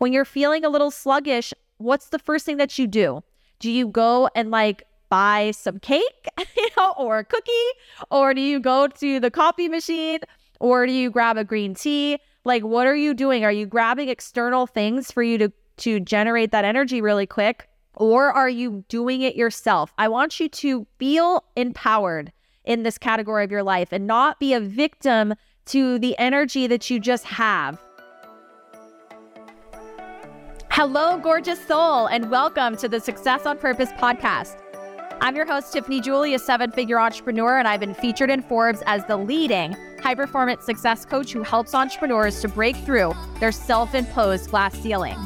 When you're feeling a little sluggish, what's the first thing that you do? Do you go and like buy some cake, you know, or a cookie? Or do you go to the coffee machine? Or do you grab a green tea? Like, what are you doing? Are you grabbing external things for you to, to generate that energy really quick? Or are you doing it yourself? I want you to feel empowered in this category of your life and not be a victim to the energy that you just have. Hello, gorgeous soul, and welcome to the Success on Purpose podcast. I'm your host, Tiffany Julie, a seven figure entrepreneur, and I've been featured in Forbes as the leading high performance success coach who helps entrepreneurs to break through their self imposed glass ceiling.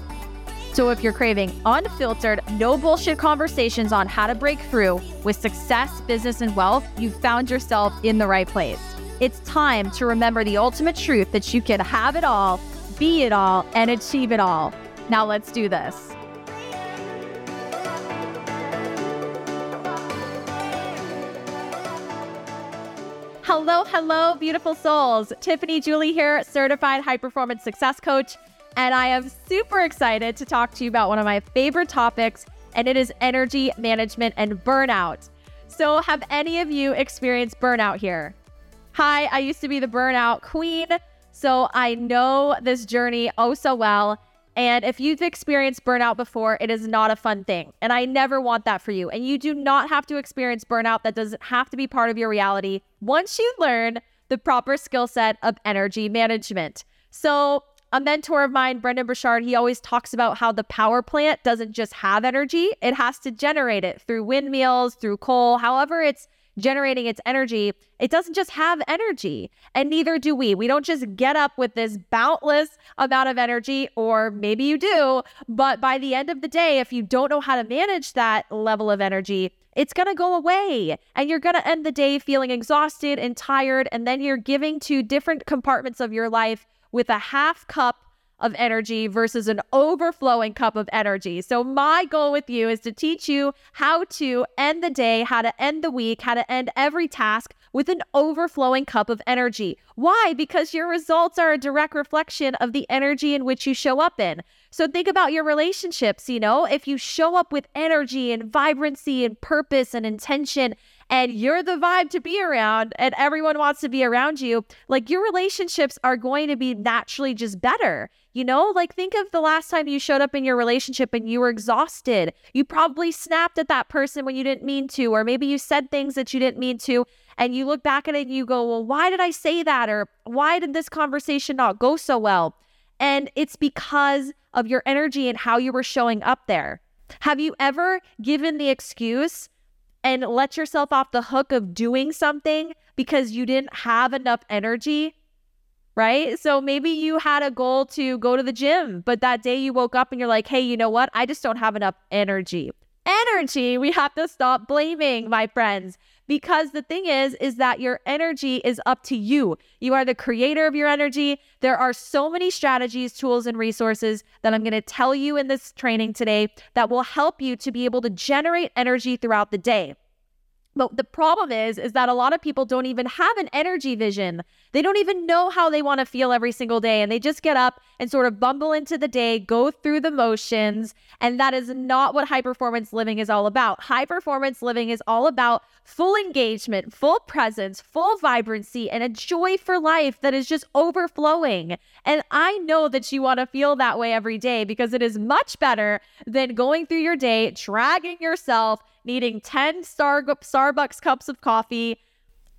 So, if you're craving unfiltered, no bullshit conversations on how to break through with success, business, and wealth, you've found yourself in the right place. It's time to remember the ultimate truth that you can have it all, be it all, and achieve it all. Now, let's do this. Hello, hello, beautiful souls. Tiffany Julie here, certified high performance success coach. And I am super excited to talk to you about one of my favorite topics, and it is energy management and burnout. So, have any of you experienced burnout here? Hi, I used to be the burnout queen, so I know this journey oh so well. And if you've experienced burnout before, it is not a fun thing. And I never want that for you. And you do not have to experience burnout. That doesn't have to be part of your reality once you learn the proper skill set of energy management. So, a mentor of mine, Brendon Burchard, he always talks about how the power plant doesn't just have energy, it has to generate it through windmills, through coal, however it's generating its energy, it doesn't just have energy, and neither do we. We don't just get up with this boundless amount of energy, or maybe you do, but by the end of the day, if you don't know how to manage that level of energy, it's going to go away and you're going to end the day feeling exhausted and tired. And then you're giving to different compartments of your life with a half cup of energy versus an overflowing cup of energy. So, my goal with you is to teach you how to end the day, how to end the week, how to end every task with an overflowing cup of energy. Why? Because your results are a direct reflection of the energy in which you show up in. So, think about your relationships. You know, if you show up with energy and vibrancy and purpose and intention, and you're the vibe to be around and everyone wants to be around you, like your relationships are going to be naturally just better. You know, like think of the last time you showed up in your relationship and you were exhausted. You probably snapped at that person when you didn't mean to, or maybe you said things that you didn't mean to. And you look back at it and you go, well, why did I say that? Or why did this conversation not go so well? And it's because of your energy and how you were showing up there. Have you ever given the excuse and let yourself off the hook of doing something because you didn't have enough energy, right? So maybe you had a goal to go to the gym, but that day you woke up and you're like, hey, you know what? I just don't have enough energy. Energy, we have to stop blaming, my friends because the thing is is that your energy is up to you. You are the creator of your energy. There are so many strategies tools and resources that i'm going to tell you in this training today that will help you to be able to generate energy throughout the day. But the problem is, is that a lot of people don't even have an energy vision. They don't even know how they want to feel every single day. And they just get up and sort of bumble into the day, go through the motions. And that is not what high performance living is all about. High performance living is all about full engagement, full presence, full vibrancy, and a joy for life that is just overflowing. And I know that you want to feel that way every day because it is much better than going through your day, dragging yourself needing 10 Star- Starbucks cups of coffee.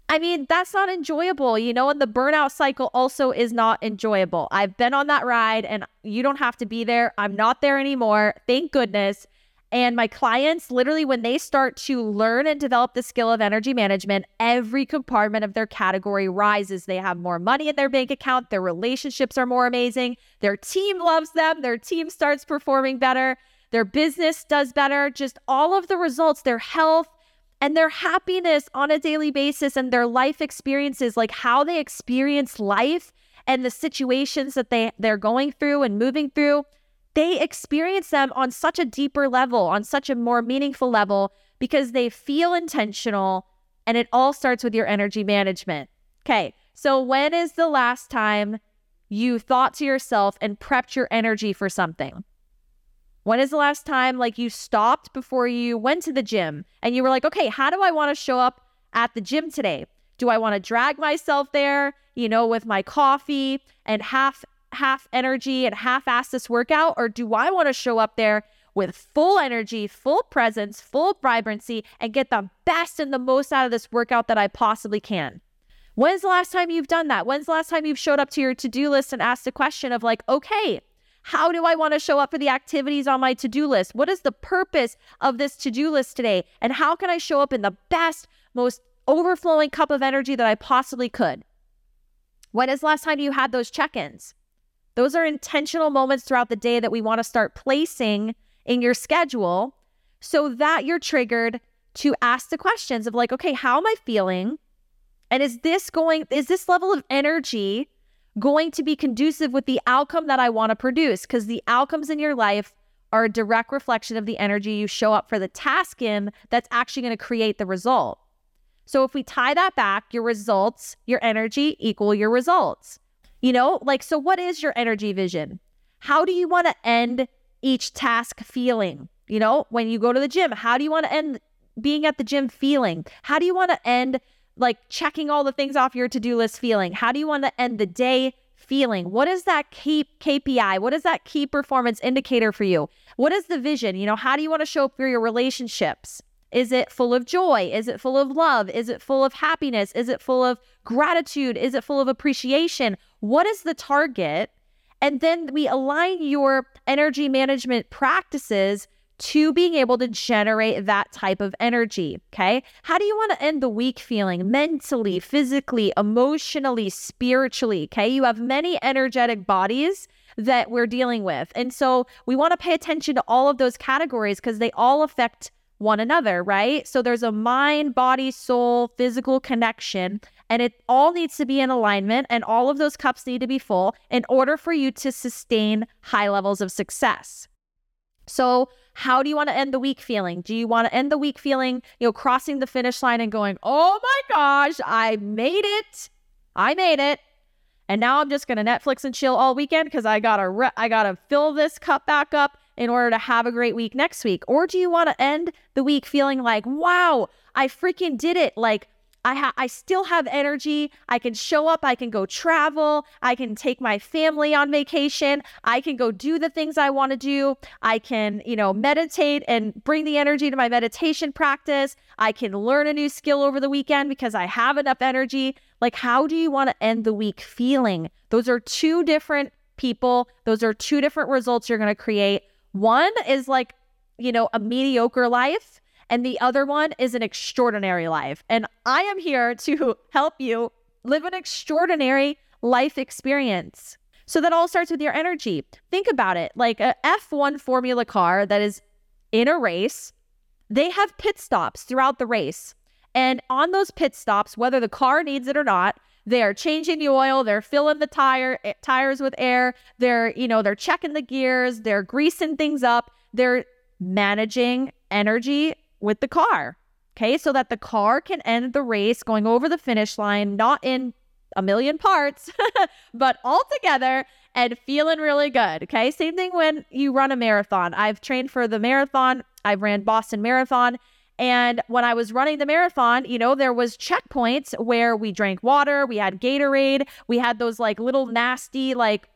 I mean, that's not enjoyable, you know, and the burnout cycle also is not enjoyable. I've been on that ride and you don't have to be there. I'm not there anymore. Thank goodness. And my clients, literally, when they start to learn and develop the skill of energy management, every compartment of their category rises. They have more money in their bank account. Their relationships are more amazing. Their team loves them. Their team starts performing better their business does better, just all of the results, their health and their happiness on a daily basis and their life experiences, like how they experience life and the situations that they they're going through and moving through, they experience them on such a deeper level, on such a more meaningful level because they feel intentional and it all starts with your energy management. Okay. So when is the last time you thought to yourself and prepped your energy for something? When is the last time like you stopped before you went to the gym and you were like, okay, how do I want to show up at the gym today? Do I want to drag myself there, you know, with my coffee and half half energy and half ass this workout? Or do I want to show up there with full energy, full presence, full vibrancy, and get the best and the most out of this workout that I possibly can? When's the last time you've done that? When's the last time you've showed up to your to do list and asked a question of, like, okay, how do I want to show up for the activities on my to do list? What is the purpose of this to do list today? And how can I show up in the best, most overflowing cup of energy that I possibly could? When is last time you had those check ins? Those are intentional moments throughout the day that we want to start placing in your schedule so that you're triggered to ask the questions of like, okay, how am I feeling? And is this going, is this level of energy going to be conducive with the outcome that I want to produce because the outcomes in your life are a direct reflection of the energy you show up for the task in that's actually going to create the result. So if we tie that back, your results, your energy equal your results. You know, like, so what is your energy vision? How do you want to end each task feeling? You know, when you go to the gym, how do you want to end being at the gym feeling? How do you want to end like checking all the things off your to-do list feeling? How do you want to end the day feeling? What is that key KPI? What is that key performance indicator for you? What is the vision? You know, how do you want to show up for your relationships? Is it full of joy? Is it full of love? Is it full of happiness? Is it full of gratitude? Is it full of appreciation? What is the target? And then we align your energy management practices to being able to generate that type of energy. Okay. How do you want to end the week feeling mentally, physically, emotionally, spiritually? Okay. You have many energetic bodies that we're dealing with. And so we want to pay attention to all of those categories because they all affect one another, right? So there's a mind, body, soul, physical connection, and it all needs to be in alignment, and all of those cups need to be full in order for you to sustain high levels of success. So, how do you want to end the week feeling? Do you want to end the week feeling, you know, crossing the finish line and going, oh my gosh, I made it. I made it. And now I'm just going to Netflix and chill all weekend because I got to re- I got to fill this cup back up in order to have a great week next week? Or do you want to end the week feeling like, wow, I freaking did it? Like I ha- I still have energy. I can show up. I can go travel. I can take my family on vacation. I can go do the things I want to do. I can, you know, meditate and bring the energy to my meditation practice. I can learn a new skill over the weekend because I have enough energy. Like, how do you want to end the week feeling? Those are two different people. Those are two different results you're going to create. One is like, you know, a mediocre life and the other one is an extraordinary life. And I am here to help you live an extraordinary life experience. So that all starts with your energy. Think about it like a F1 Formula car that is in a race, they have pit stops throughout the race. And on those pit stops, whether the car needs it or not, they are changing the oil, they're filling the tire eh, tires with air, they're, you know, they're checking the gears, they're greasing things up, they're managing energy with the car. Okay, so that the car can end the race going over the finish line, not in a million parts, but all together and feeling really good. Okay, same thing when you run a marathon. I've trained for the marathon, I've ran Boston Marathon. And when I was running the marathon, you know, there was checkpoints where we drank water, we had Gatorade, we had those like little nasty like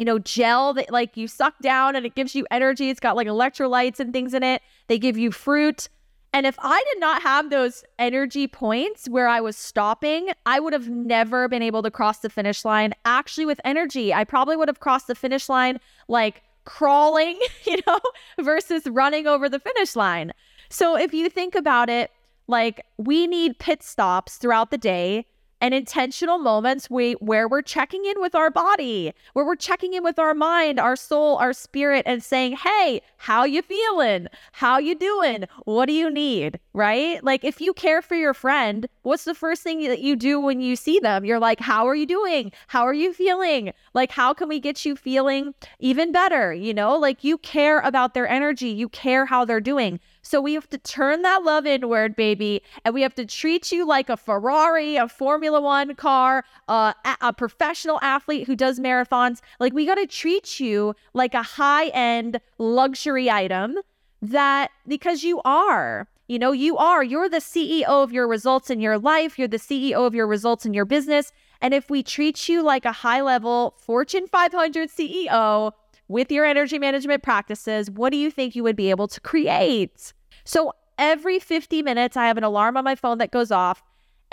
you know, gel that like you suck down and it gives you energy. It's got like electrolytes and things in it. They give you fruit. And if I did not have those energy points where I was stopping, I would have never been able to cross the finish line actually with energy. I probably would have crossed the finish line like crawling, you know, versus running over the finish line. So if you think about it, like we need pit stops throughout the day and intentional moments we, where we're checking in with our body, where we're checking in with our mind, our soul, our spirit and saying, "Hey, how you feeling? How you doing? What do you need?" Right? Like if you care for your friend, what's the first thing that you do when you see them? You're like, "How are you doing? How are you feeling? Like how can we get you feeling even better?" You know? Like you care about their energy, you care how they're doing. So we have to turn that love inward, baby, and we have to treat you like a Ferrari, a Formula One car, uh, a professional athlete who does marathons. Like we got to treat you like a high end luxury item that because you are. You know, you are. You're the CEO of your results in your life. You're the CEO of your results in your business. And if we treat you like a high level Fortune 500 CEO with your energy management practices, what do you think you would be able to create? So every 50 minutes, I have an alarm on my phone that goes off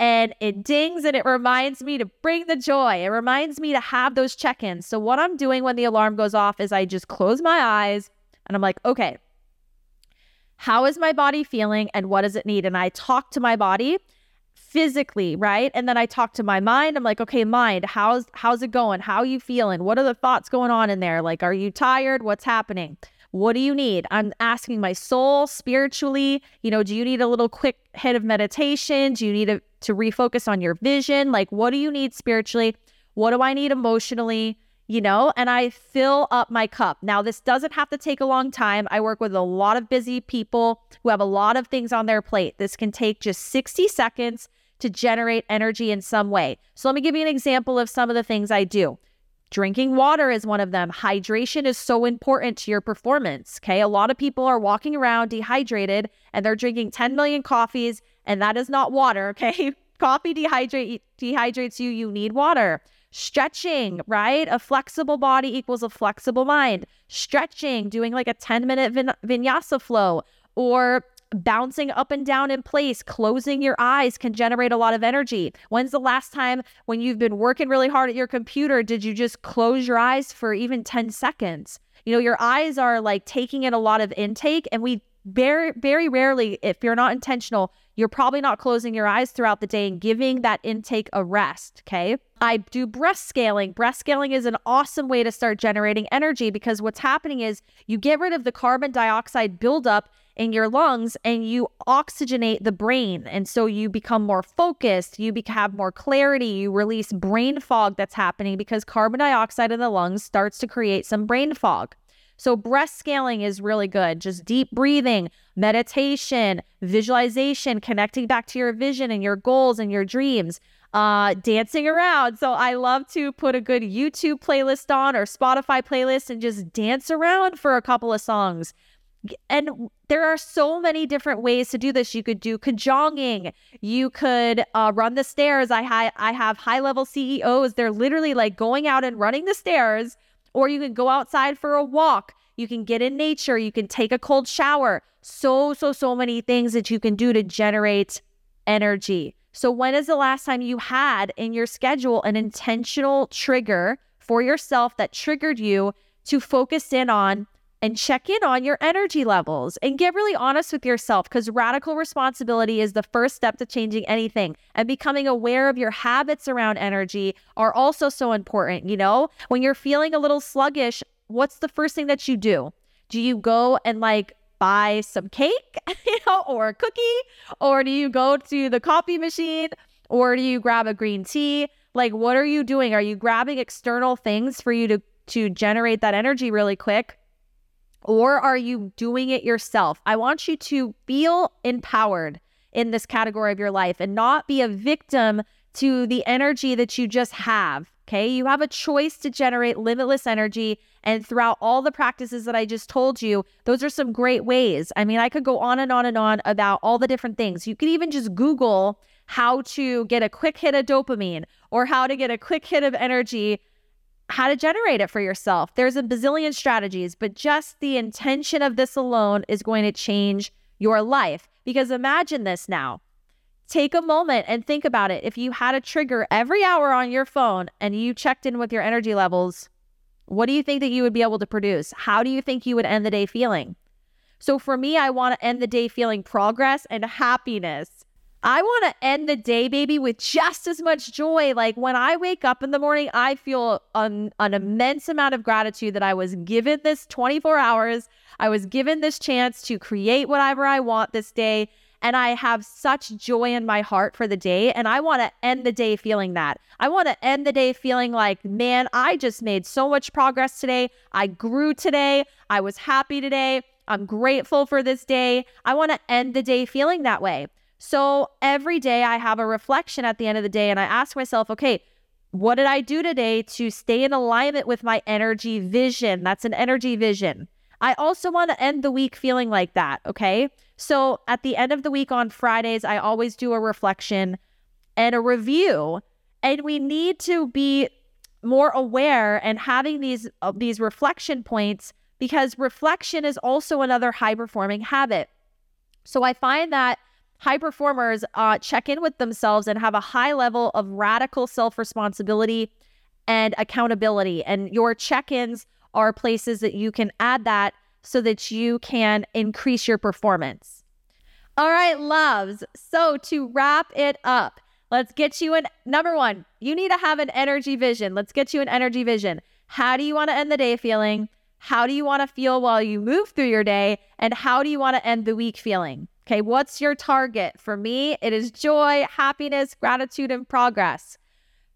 and it dings and it reminds me to bring the joy. It reminds me to have those check ins. So, what I'm doing when the alarm goes off is I just close my eyes and I'm like, okay, how is my body feeling and what does it need? And I talk to my body physically, right? And then I talk to my mind. I'm like, okay, mind, how's how's it going? How are you feeling? What are the thoughts going on in there? Like, are you tired? What's happening? What do you need? I'm asking my soul spiritually, you know, do you need a little quick hit of meditation? Do you need to, to refocus on your vision? Like, what do you need spiritually? What do I need emotionally? you know, and I fill up my cup. Now, this doesn't have to take a long time. I work with a lot of busy people who have a lot of things on their plate. This can take just 60 seconds to generate energy in some way. So, let me give you an example of some of the things I do. Drinking water is one of them. Hydration is so important to your performance. Okay. A lot of people are walking around dehydrated and they're drinking 10 million coffees, and that is not water. Okay. Coffee dehydrate, dehydrates you. You need water. Stretching, right? A flexible body equals a flexible mind. Stretching, doing like a 10 minute vin- vinyasa flow or bouncing up and down in place, closing your eyes can generate a lot of energy. When's the last time when you've been working really hard at your computer did you just close your eyes for even 10 seconds? You know, your eyes are like taking in a lot of intake and we very very rarely if you're not intentional you're probably not closing your eyes throughout the day and giving that intake a rest. Okay. I do breath scaling. Breath scaling is an awesome way to start generating energy because what's happening is you get rid of the carbon dioxide buildup in your lungs and you oxygenate the brain. And so you become more focused, you have more clarity, you release brain fog that's happening because carbon dioxide in the lungs starts to create some brain fog. So, breath scaling is really good. Just deep breathing, meditation, visualization, connecting back to your vision and your goals and your dreams, uh, dancing around. So, I love to put a good YouTube playlist on or Spotify playlist and just dance around for a couple of songs. And there are so many different ways to do this. You could do kajonging. You could uh, run the stairs. I, ha- I have high level CEOs. They're literally like going out and running the stairs or you can go outside for a walk. You can get in nature. You can take a cold shower. So, so, so many things that you can do to generate energy. So, when is the last time you had in your schedule an intentional trigger for yourself that triggered you to focus in on and check in on your energy levels and get really honest with yourself because radical responsibility is the first step to changing anything. And becoming aware of your habits around energy are also so important. You know, when you're feeling a little sluggish, what's the first thing that you do? Do you go and like buy some cake, you know, or a cookie? Or do you go to the coffee machine? Or do you grab a green tea? Like, what are you doing? Are you grabbing external things for you to to generate that energy really quick? Or are you doing it yourself? I want you to feel empowered in this category of your life and not be a victim to the energy that you just have. Okay. You have a choice to generate limitless energy. And throughout all the practices that I just told you, those are some great ways. I mean, I could go on and on and on about all the different things. You could even just Google how to get a quick hit of dopamine or how to get a quick hit of energy how to generate it for yourself. There's a bazillion strategies, but just the intention of this alone is going to change your life. Because imagine this now. Take a moment and think about it. If you had a trigger every hour on your phone and you checked in with your energy levels, what do you think that you would be able to produce? How do you think you would end the day feeling? So for me, I want to end the day feeling progress and happiness. I want to end the day, baby, with just as much joy. Like when I wake up in the morning, I feel an, an immense amount of gratitude that I was given this 24 hours. I was given this chance to create whatever I want this day. And I have such joy in my heart for the day. And I want to end the day feeling that. I want to end the day feeling like, man, I just made so much progress today. I grew today. I was happy today. I'm grateful for this day. I want to end the day feeling that way. So every day I have a reflection at the end of the day and I ask myself, okay, what did I do today to stay in alignment with my energy vision? That's an energy vision. I also want to end the week feeling like that. Okay. So at the end of the week on Fridays, I always do a reflection and a review. And we need to be more aware and having these uh, these reflection points because reflection is also another high performing habit. So I find that high performers uh, check in with themselves and have a high level of radical self responsibility and accountability. And your check ins are places that you can add that so that you can increase your performance. All right, loves. So to wrap it up, let's get you an number one, you need to have an energy vision. Let's get you an energy vision. How do you want to end the day feeling? How do you want to feel while you move through your day? And how do you want to end the week feeling? Okay, what's your target? For me, it is joy, happiness, gratitude, and progress.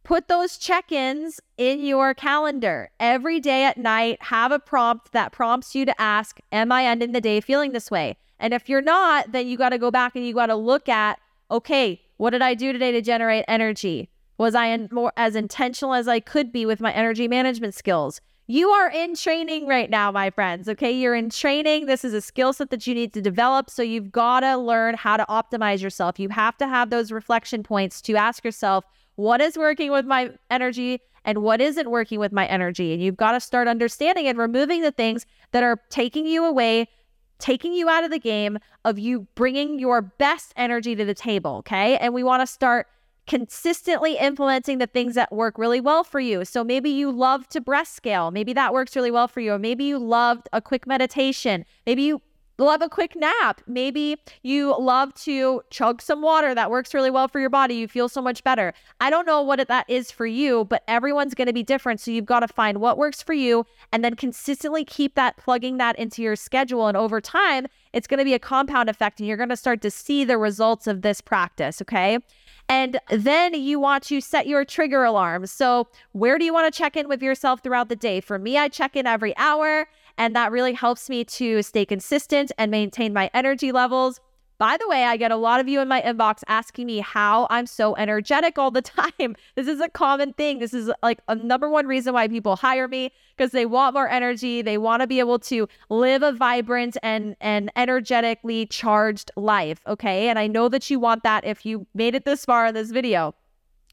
Put those check ins in your calendar every day at night. Have a prompt that prompts you to ask, Am I ending the day feeling this way? And if you're not, then you got to go back and you got to look at, okay, what did I do today to generate energy? Was I in more as intentional as I could be with my energy management skills? You are in training right now, my friends. Okay. You're in training. This is a skill set that you need to develop. So you've got to learn how to optimize yourself. You have to have those reflection points to ask yourself, what is working with my energy and what isn't working with my energy? And you've got to start understanding and removing the things that are taking you away, taking you out of the game of you bringing your best energy to the table. Okay. And we want to start consistently implementing the things that work really well for you. So maybe you love to breath scale. Maybe that works really well for you. Or maybe you loved a quick meditation. Maybe you love a quick nap. Maybe you love to chug some water. That works really well for your body. You feel so much better. I don't know what that is for you, but everyone's going to be different. So you've got to find what works for you and then consistently keep that plugging that into your schedule. And over time, it's going to be a compound effect and you're going to start to see the results of this practice. Okay. And then you want to set your trigger alarms. So, where do you want to check in with yourself throughout the day? For me, I check in every hour, and that really helps me to stay consistent and maintain my energy levels. By the way, I get a lot of you in my inbox asking me how I'm so energetic all the time. This is a common thing. This is like a number one reason why people hire me because they want more energy. They want to be able to live a vibrant and and energetically charged life, okay? And I know that you want that if you made it this far in this video.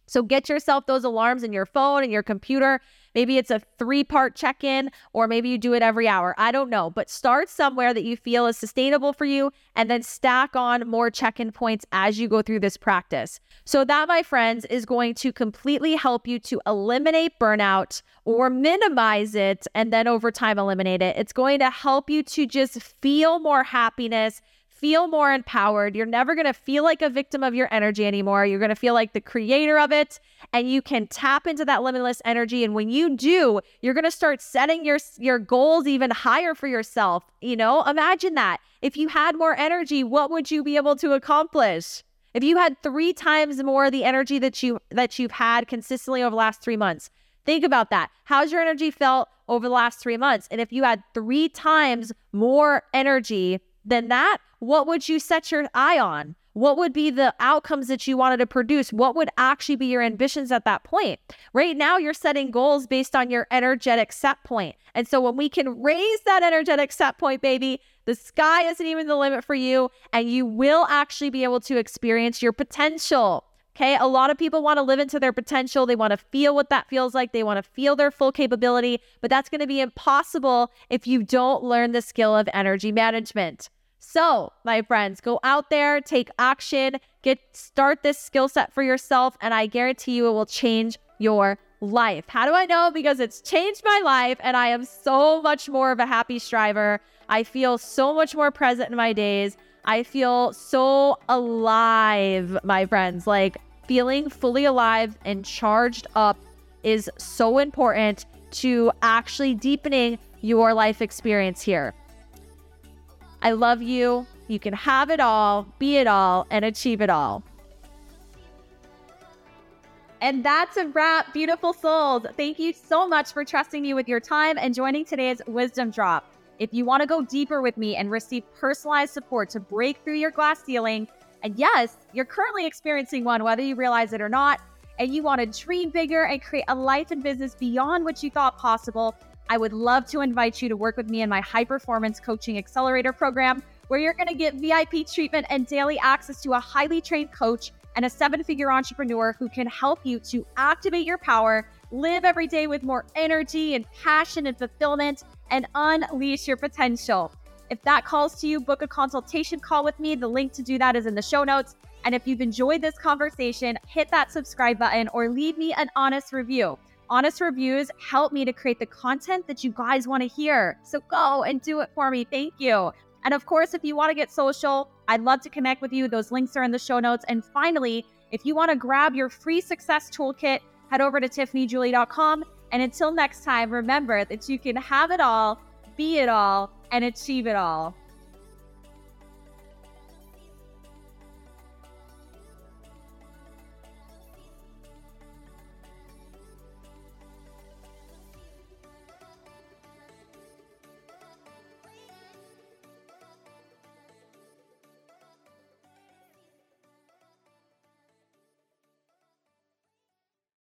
So get yourself those alarms in your phone and your computer Maybe it's a three part check in, or maybe you do it every hour. I don't know, but start somewhere that you feel is sustainable for you and then stack on more check in points as you go through this practice. So, that, my friends, is going to completely help you to eliminate burnout or minimize it and then over time eliminate it. It's going to help you to just feel more happiness feel more empowered. You're never going to feel like a victim of your energy anymore. You're going to feel like the creator of it and you can tap into that limitless energy and when you do, you're going to start setting your your goals even higher for yourself. You know, imagine that. If you had more energy, what would you be able to accomplish? If you had 3 times more the energy that you that you've had consistently over the last 3 months. Think about that. How's your energy felt over the last 3 months? And if you had 3 times more energy than that, what would you set your eye on? What would be the outcomes that you wanted to produce? What would actually be your ambitions at that point? Right now, you're setting goals based on your energetic set point. And so, when we can raise that energetic set point, baby, the sky isn't even the limit for you, and you will actually be able to experience your potential. Okay. A lot of people want to live into their potential. They want to feel what that feels like. They want to feel their full capability, but that's going to be impossible if you don't learn the skill of energy management. So, my friends, go out there, take action, get start this skill set for yourself, and I guarantee you it will change your life. How do I know? Because it's changed my life, and I am so much more of a happy striver. I feel so much more present in my days. I feel so alive, my friends. Like feeling fully alive and charged up is so important to actually deepening your life experience here. I love you. You can have it all, be it all, and achieve it all. And that's a wrap, beautiful souls. Thank you so much for trusting me with your time and joining today's wisdom drop. If you want to go deeper with me and receive personalized support to break through your glass ceiling, and yes, you're currently experiencing one, whether you realize it or not, and you want to dream bigger and create a life and business beyond what you thought possible, I would love to invite you to work with me in my high performance coaching accelerator program, where you're going to get VIP treatment and daily access to a highly trained coach and a seven figure entrepreneur who can help you to activate your power, live every day with more energy and passion and fulfillment, and unleash your potential. If that calls to you, book a consultation call with me. The link to do that is in the show notes. And if you've enjoyed this conversation, hit that subscribe button or leave me an honest review. Honest reviews help me to create the content that you guys want to hear. So go and do it for me. Thank you. And of course, if you want to get social, I'd love to connect with you. Those links are in the show notes. And finally, if you want to grab your free success toolkit, head over to tiffanyjulie.com. And until next time, remember that you can have it all, be it all, and achieve it all.